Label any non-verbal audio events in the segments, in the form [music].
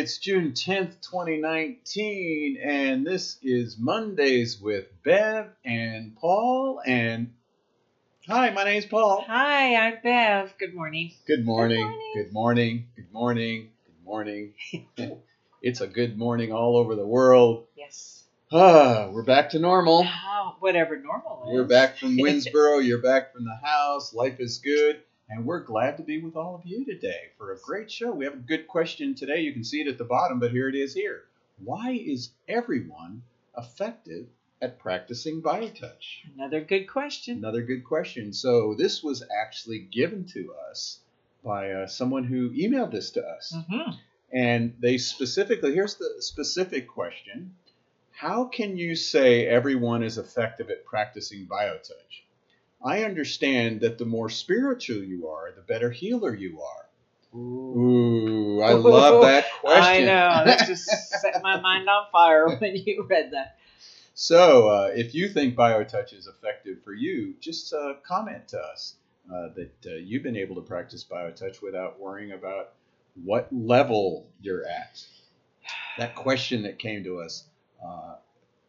Good. It's June 10th, 2019, and this is Mondays with Bev and Paul. And hi, my name's Paul. Hi, I'm Bev. Good morning. Good morning. morning. Good morning. Good morning. Good morning. [laughs] it's a good morning all over the world. Yes. Ah, we're back to normal. Oh, whatever normal is. You're back from [laughs] Winsboro. You're back from the house. Life is good. And we're glad to be with all of you today for a great show. We have a good question today. You can see it at the bottom, but here it is here. Why is everyone effective at practicing biotouch? Another good question. Another good question. So, this was actually given to us by uh, someone who emailed this to us. hmm And they specifically, here's the specific question How can you say everyone is effective at practicing biotouch? I understand that the more spiritual you are, the better healer you are. Ooh, I love [laughs] that question. I know. That just [laughs] set my mind on fire when you read that. So, uh, if you think BioTouch is effective for you, just uh, comment to us uh, that uh, you've been able to practice BioTouch without worrying about what level you're at. That question that came to us uh,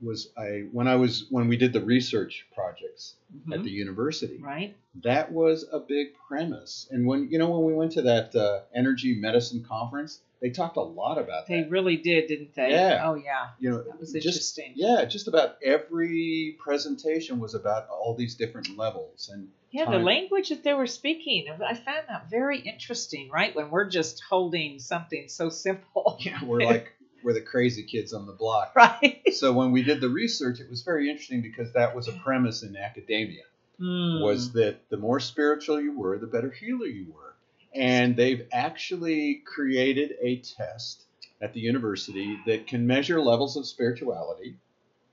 was I when I was when we did the research projects at Mhm. the university. Right? That was a big premise. And when you know when we went to that uh, energy medicine conference, they talked a lot about They that. They really did, didn't they? Yeah. Oh, yeah. You know, That was just interesting. yeah, just about every presentation was about all these different levels, and Yeah, the language that they were speaking, I found that very interesting, right? When we're just holding something so simple. yeah, we're like we're the crazy kids on the block. [laughs] right? So when we did the research, it was very interesting because that was a premise in academia Mm. was that the more spiritual you were, the better healer you were, and they've actually created a test at the university that can measure levels of spirituality.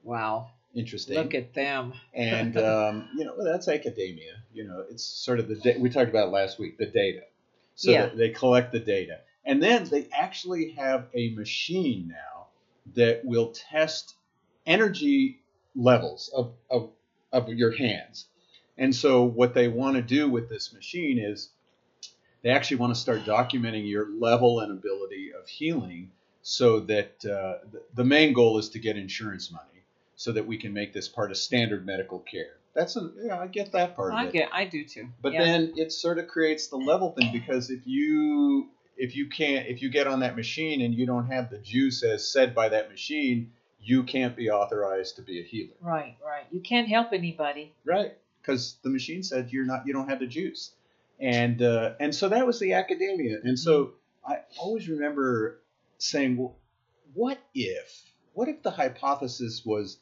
Wow. Interesting. Look at them. and [laughs] um, you know that's academia. You know, it's sort of the da- we talked about last week the data. So Yeah. they collect the data, and then they actually have a machine now that will test energy levels of of, of your hands. And so what they want to do with this machine is they actually want to start documenting your level and ability of healing so that uh, the, main goal is to get insurance money so that we can make this part of standard medical care. That's a, yeah, I get that part I of it. get, I do too. But Yeah. then it sort of creates the level thing because if you if you can't if you get on that machine and you don't have the juice as said by that machine, you can't be authorized to be a healer. Right, right. You can't help anybody. Right. Because the machine said you're not you don't have the juice. And uh, and so that was the academia. And so I always remember saying, well, what if what if the hypothesis was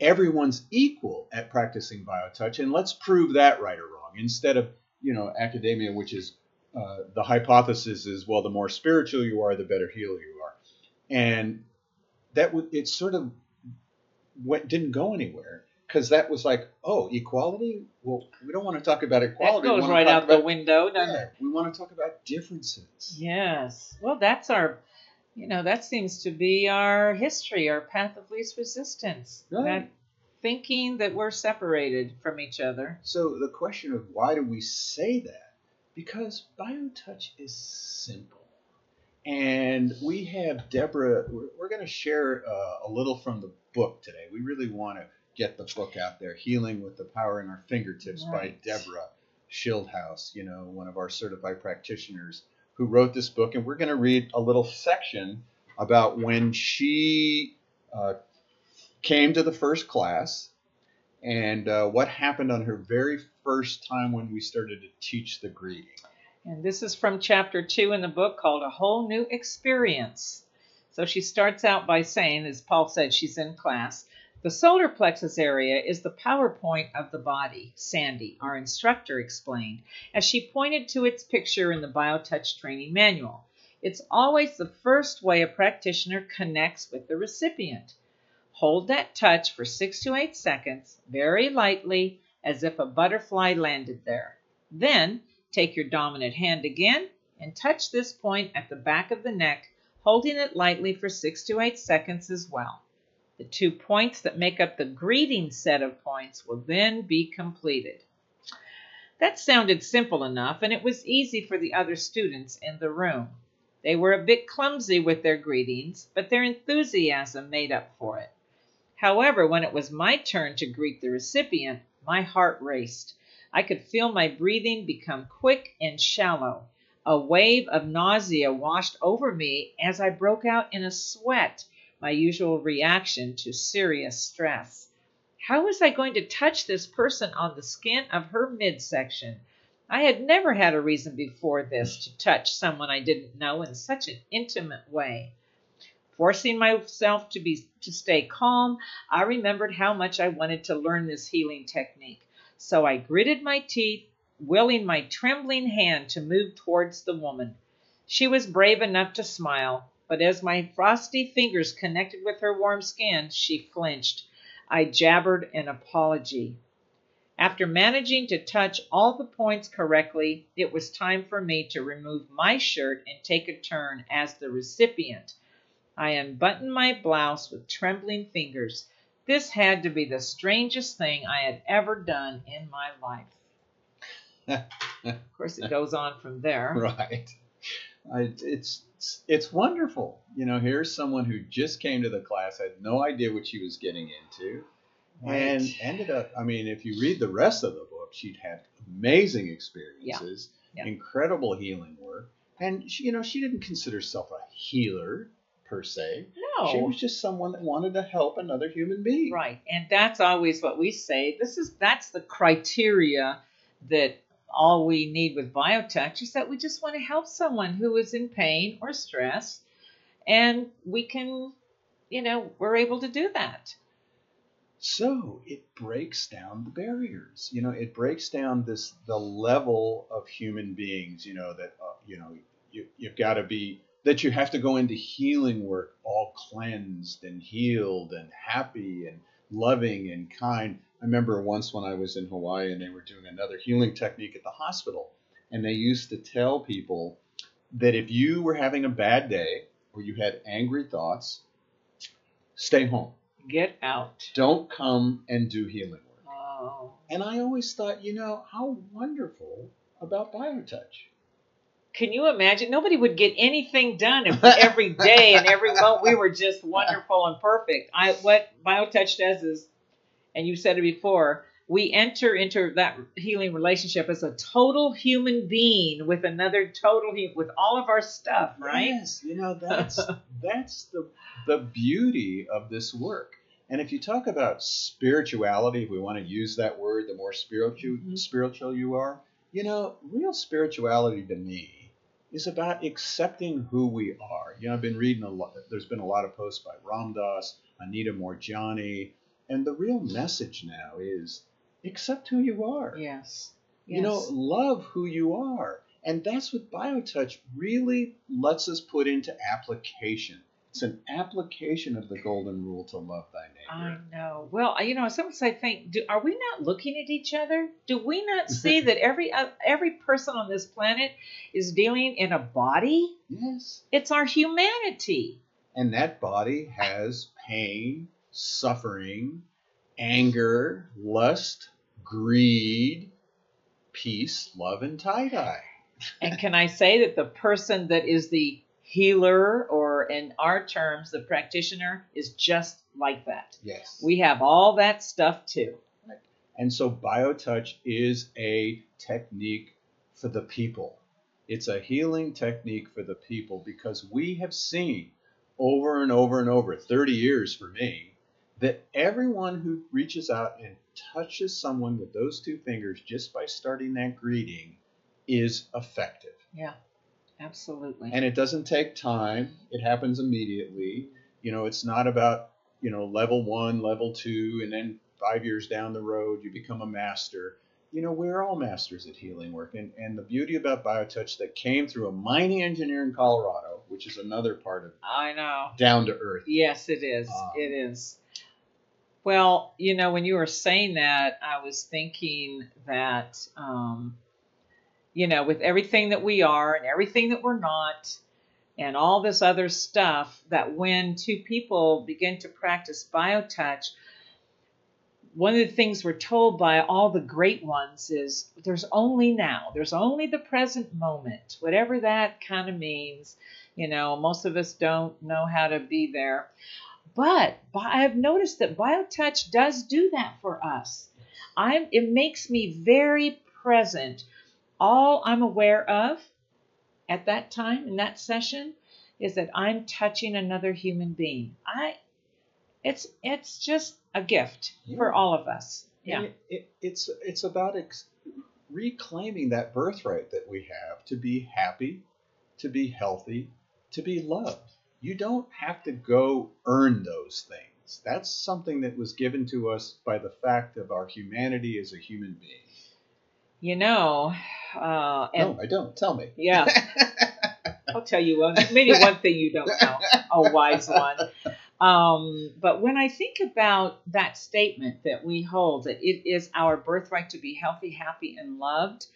everyone's equal at practicing biotouch and let's prove that right or wrong instead of you know academia which is uh, the hypothesis is well the more spiritual you are the better healer you are and that would it sort of went didn't go anywhere because that was like oh equality well we don't want to talk about equality we goes right out the about- window, doesn't yeah, it? we want to talk about differences Yes. Well, that's our, you know, that seems to be our history, our path of least resistance. Right. That thinking that we're separated from each other. So the question of why do we say that? Because BioTouch is simple. And we have Deborah, we're, we're going to share uh, a little from the book today. We really want to get the book out there, Healing with the Power in Our Fingertips by Deborah Schildhouse, you know, one of our certified practitioners who wrote this book. And we're going to read a little section about when she uh, came to the first class and uh, what happened on her very first time when we started to teach the greeting. And this is from chapter two in the book called A Whole New Experience. So she starts out by saying, as Paul said, she's in class. The solar plexus area is the power point of the body, Sandy, our instructor, explained, as she pointed to its picture in the BioTouch training manual. It's always the first way a practitioner connects with the recipient. Hold that touch for six to eight seconds, very lightly, as if a butterfly landed there. Then take your dominant hand again and touch this point at the back of the neck, holding it lightly for six to eight seconds as well. The two points that make up the greeting set of points will then be completed. That sounded simple enough, and it was easy for the other students in the room. They were a bit clumsy with their greetings, but their enthusiasm made up for it. However, when it was my turn to greet the recipient, my heart raced. I could feel my breathing become quick and shallow. A wave of nausea washed over me as I broke out in a sweat, my usual reaction to serious stress. How was I going to touch this person on the skin of her midsection? I had never had a reason before this to touch someone I didn't know in such an intimate way. Forcing myself to be to stay calm, I remembered how much I wanted to learn this healing technique. So I gritted my teeth, willing my trembling hand to move towards the woman. She was brave enough to smile, but as my frosty fingers connected with her warm skin, she flinched. I jabbered an apology. After managing to touch all the points correctly, it was time for me to remove my shirt and take a turn as the recipient. I unbuttoned my blouse with trembling fingers. This had to be the strangest thing I had ever done in my life. [laughs] of course, it goes on from there. Right. I, it's it's wonderful. You know, here's someone who just came to the class, had no idea what she was getting into, right. and ended up. I mean, if you read the rest of the book, she'd had amazing experiences, yeah. Yeah. incredible healing work, and she, you know, she didn't consider herself a healer per se. No, she was just someone that wanted to help another human being. Right, and that's always what we say. This is that's the criteria that all we need with biotouch is that we just want to help someone who is in pain or stress and we can you know we're able to do that so it breaks down the barriers you know it breaks down this the level of human beings you know that uh, you know you, you've got to be that you have to go into healing work all cleansed and healed and happy and loving and kind I remember once when I was in Hawaii and they were doing another healing technique at the hospital, and they used to tell people that if you were having a bad day or you had angry thoughts, stay home. Get out. Don't come and do healing work. Oh. And I always thought, you know, how wonderful about BioTouch. Can you imagine? Nobody would get anything done if every day and every month we were just wonderful and perfect. I what BioTouch does is and you said it before, we enter into that healing relationship as a total human being with another total with all of our stuff, right? Yes, you know that's [laughs] that's the the beauty of this work. And if you talk about spirituality, if we want to use that word, the more spiritual mm-hmm. spiritual you are, you know, real spirituality to me is about accepting who we are. You know, I've been reading a lot. There's been a lot of posts by Ram Dass, Anita Moorjani, and the real message now is accept who you are. Yes. You know, love who you are. And that's what BioTouch really lets us put into application. It's an application of the golden rule to love thy neighbor. I know. Well, you know, sometimes I think, do, are we not looking at each other? Do we not [laughs] see that every uh, every person on this planet is dealing in a body? Yes. It's our humanity. And that body has pain, suffering, anger, lust, greed, peace, love, and tie dye. and can I say that the person that is the healer, or in our terms, the practitioner, is just like that? Yes. We have all that stuff too. Right. And so BioTouch is a technique for the people. It's a healing technique for the people because we have seen over and over and over, 30 years for me, that everyone who reaches out and touches someone with those two fingers just by starting that greeting is effective. Yeah, absolutely. And it doesn't take time, it happens immediately. You know, it's not about, you know, level one, level two, and then five years down the road you become a master. You know, we're all masters at healing work. And, and the beauty about BioTouch that came through a mining engineer in Colorado, which is another part of I know down to earth. Yes, it is. Um, it is. Well, you know, when you were saying that, I was thinking that, um, you know, with everything that we are and everything that we're not, and all this other stuff, that when two people begin to practice biotouch, one of the things we're told by all the great ones is there's only now, there's only the present moment, whatever that kind of means. You know, most of us don't know how to be there. But I've noticed that BioTouch does do that for us. I'm, it makes me very present. All I'm aware of at that time in that session is that I'm touching another human being. I it's it's just a gift yeah. for all of us. Yeah. It, it, it's it's about ex- reclaiming that birthright that we have to be happy, to be healthy, to be loved. You don't have to go earn those things. That's something that was given to us by the fact of our humanity as a human being. You know, uh, no, I don't. Tell me. Yeah, [laughs] I'll tell you one. Maybe one thing you don't know. A wise one. Um, but when I think about that statement that we hold, that it is our birthright to be healthy, happy, and loved,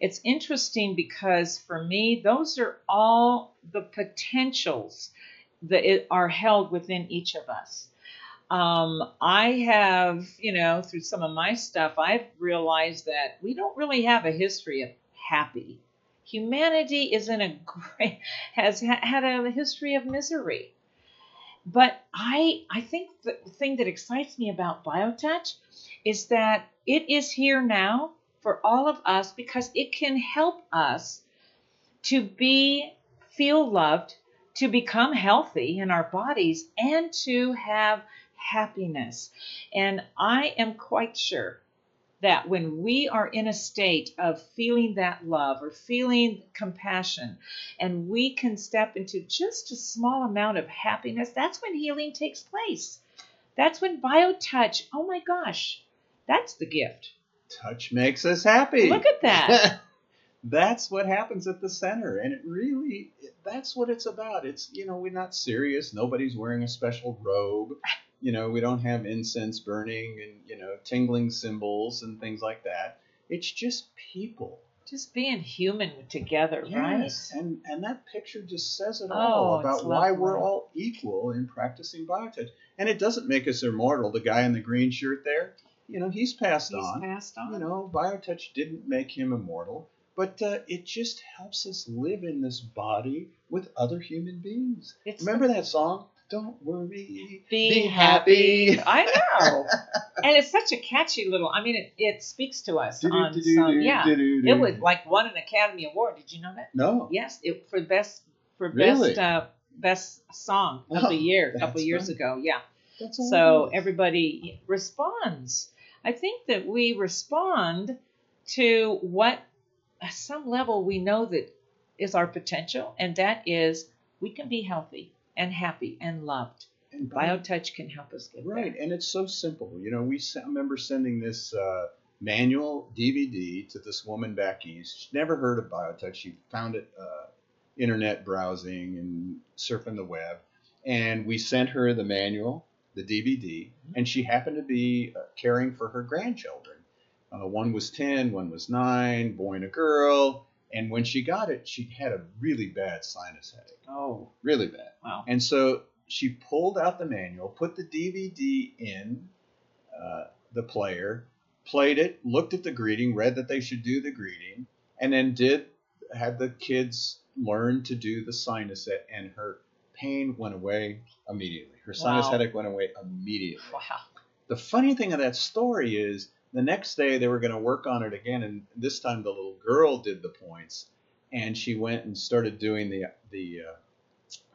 it's interesting because for me, those are all the potentials that are held within each of us. Um, I have, you know, through some of my stuff, I've realized that we don't really have a history of happy. Humanity is in a [laughs] great, has had a history of misery. But I, I think the thing that excites me about BioTouch is that it is here now for all of us because it can help us to be feel loved, to become healthy in our bodies, and to have happiness. And I am quite sure that when we are in a state of feeling that love or feeling compassion, and we can step into just a small amount of happiness, that's when healing takes place. That's when BioTouch, oh my gosh, that's the gift. Touch makes us happy. Look at that. [laughs] that's what happens at the center and it really that's what it's about it's you know we're not serious nobody's wearing a special robe you know we don't have incense burning and you know tingling cymbals and things like that. It's just people. Just being human together yes, right? and and that picture just says it all oh, about why we're all equal in practicing biotouch and it doesn't make us immortal. The guy in the green shirt there you know he's passed he's on. passed on. you know biotouch didn't make him immortal but uh, it just helps us live in this body with other human beings. It's Remember that song? Don't worry, be, be happy. happy. I know, [laughs] and it's such a catchy little. I mean, it, it speaks to us on some. Yeah, it was like won an Academy Award. Did you know that? No. Yes, it for best for really? best uh, best song of oh, the year a couple years funny. ago. Yeah. That's so everybody responds. I think that we respond to what at some level we know that is our potential, and that is we can be healthy and happy and loved. And BioTouch can help us get right, there. and it's so simple. You know, we I remember sending this uh, manual DVD to this woman back east. She'd never heard of BioTouch. She found it uh, internet browsing and surfing the web, and we sent her the manual, the DVD, mm-hmm. and she happened to be uh, caring for her grandchildren. Uh, one was 10, one was 9, boy and a girl. And when she got it, she had a really bad sinus headache. Oh. Really bad. Wow. And so she pulled out the manual, put the DVD in uh, the player, played it, looked at the greeting, read that they should do the greeting, and then did had the kids learn to do the sinus set, and her pain went away immediately. Her sinus wow. headache went away immediately. Wow. The funny thing of that story is the next day they were going to work on it again, and this time the little girl did the points, and she went and started doing the the uh,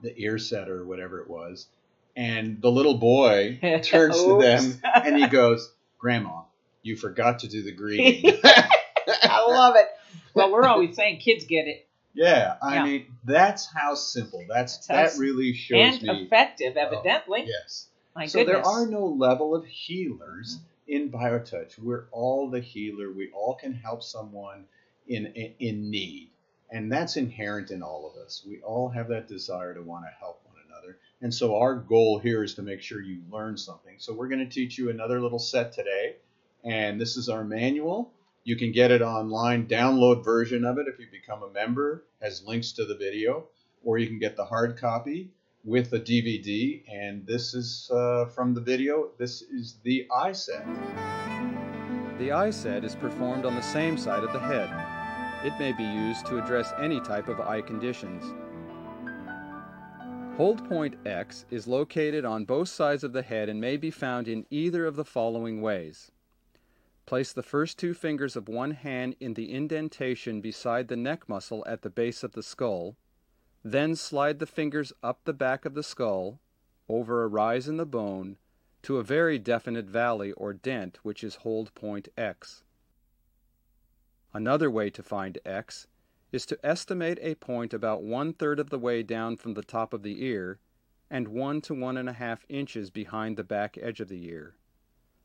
the ear set or whatever it was, and the little boy [laughs] turns to them and he goes, "Grandma, you forgot to do the greeting." [laughs] [laughs] I love it. Well, we're always saying kids get it. Yeah, I yeah. mean that's how simple. That's, that's that really shows and me effective, evidently. Oh, yes. My so goodness. there are no level of healers in BioTouch, we're all the healer. We all can help someone in, in, in need. And that's inherent in all of us. We all have that desire to want to help one another. And so our goal here is to make sure you learn something. So we're going to teach you another little set today. And this is our manual. You can get it online, download version of it if you become a member, has links to the video, or you can get the hard copy. With a DVD, and this is uh, from the video. This is the eye set. The eye set is performed on the same side of the head. It may be used to address any type of eye conditions. Hold point X is located on both sides of the head and may be found in either of the following ways. Place the first two fingers of one hand in the indentation beside the neck muscle at the base of the skull, then slide the fingers up the back of the skull, over a rise in the bone, to a very definite valley or dent which is hold point X. Another way to find X is to estimate a point about one third of the way down from the top of the ear and one to one and a half inches behind the back edge of the ear.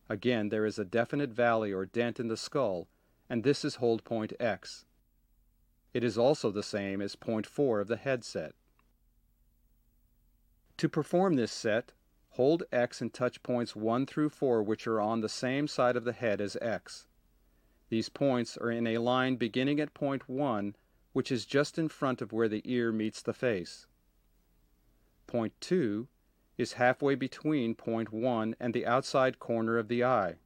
Again, there is a definite valley or dent in the skull, and this is hold point X. It is also the same as point 4 of the headset. To perform this set, hold X and touch points 1 through 4 which are on the same side of the head as X. These points are in a line beginning at point 1 which is just in front of where the ear meets the face. Point 2 is halfway between point 1 and the outside corner of the eye.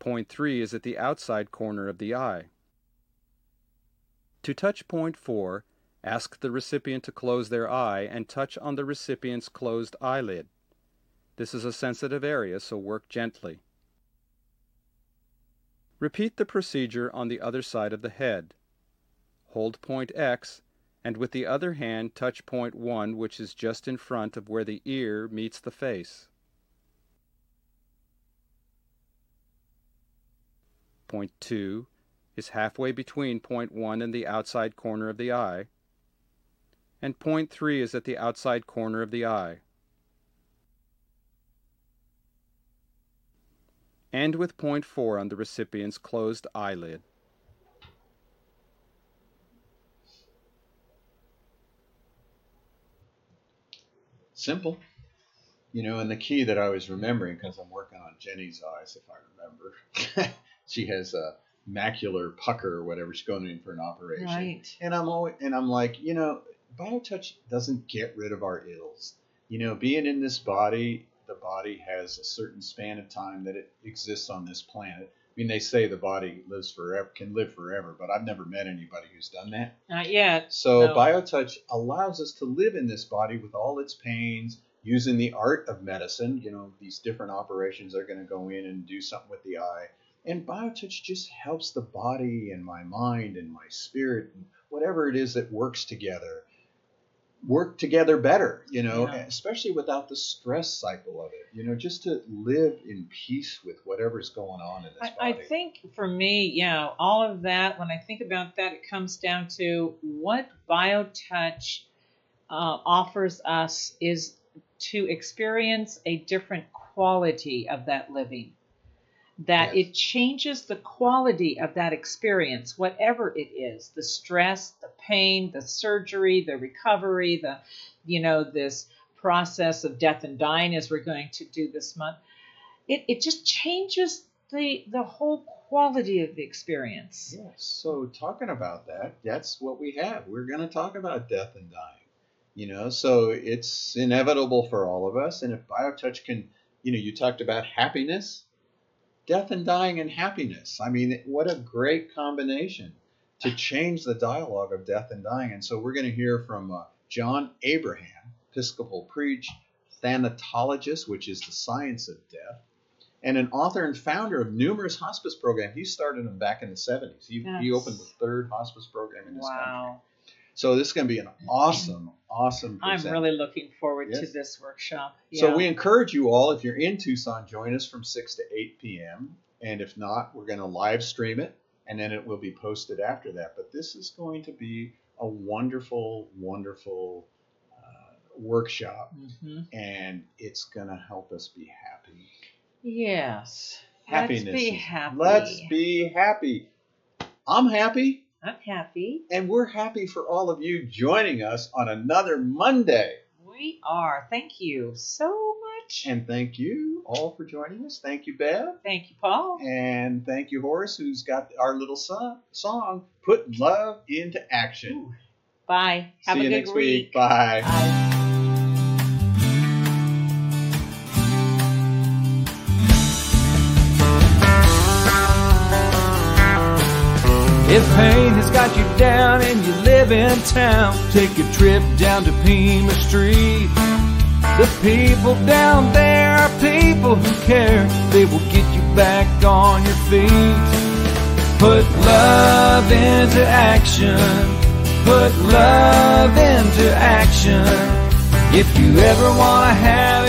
Point 3 is at the outside corner of the eye. To touch point 4, ask the recipient to close their eye and touch on the recipient's closed eyelid. This is a sensitive area, so work gently. Repeat the procedure on the other side of the head. Hold point X, and with the other hand touch point 1 which is just in front of where the ear meets the face. Point 2 is halfway between point 1 and the outside corner of the eye, and point 3 is at the outside corner of the eye. End with point 4 on the recipient's closed eyelid. Simple. You know, and the key that I was remembering, because I'm working on Jenny's eyes, if I remember, [laughs] she has a macular pucker or whatever. She's going in for an operation. Right. And I'm always, and I'm like, you know, BioTouch doesn't get rid of our ills. You know, being in this body, the body has a certain span of time that it exists on this planet. I mean, they say the body lives forever, can live forever, but I've never met anybody who's done that. Not yet. So No. BioTouch allows us to live in this body with all its pains, using the art of medicine. You know, these different operations are going to go in and do something with the eye. And BioTouch just helps the body and my mind and my spirit and whatever it is that works together work together better, you know, Yeah. especially without the stress cycle of it. You know, just to live in peace with whatever's going on in this I, I think for me, yeah, all of that, when I think about that, it comes down to what BioTouch uh, offers us is to experience a different quality of that living. That Yes. it changes the quality of that experience, whatever it is the stress, the pain, the surgery, the recovery, the, you know, this process of death and dying as we're going to do this month it, it just changes the the whole quality of the experience. Yes. So talking about that, that's what we have. We're going to talk about death and dying. You know, so it's inevitable for all of us. And if BioTouch can, you know, you talked about happiness, death and dying and happiness. I mean, what a great combination to [sighs] change the dialogue of death and dying. And so we're going to hear from uh, John Abraham, Episcopal preach, thanatologist, which is the science of death, and an author and founder of numerous hospice programs. He started them back in the 70s. He, he opened the third hospice program in this country. So this is going to be an awesome, awesome. I'm really looking forward to this workshop. Yeah. So we encourage you all, if you're in Tucson, join us from 6 to 8 p.m. And if not, we're going to live stream it, and then it will be posted after that. But this is going to be a wonderful, wonderful uh, workshop, Mhm. and it's going to help us be happy. Yes. Happiness. Let's be happy. Let's be happy. I'm happy, I'm happy. and we're happy for all of you joining us on another Monday. We are. Thank you so much. And thank you all for joining us. Thank you, Bev. Thank you, Paul. And thank you, Horace, who's got our little song, song Put Love into Action. Ooh. Bye. Have See a you good next week. Bye. Bye. If pain has got you down and you live in town, take a trip down to Pima Street. The people down there are people who care. They will get you back on your feet. Put love into action. Put love into action. If you ever want to have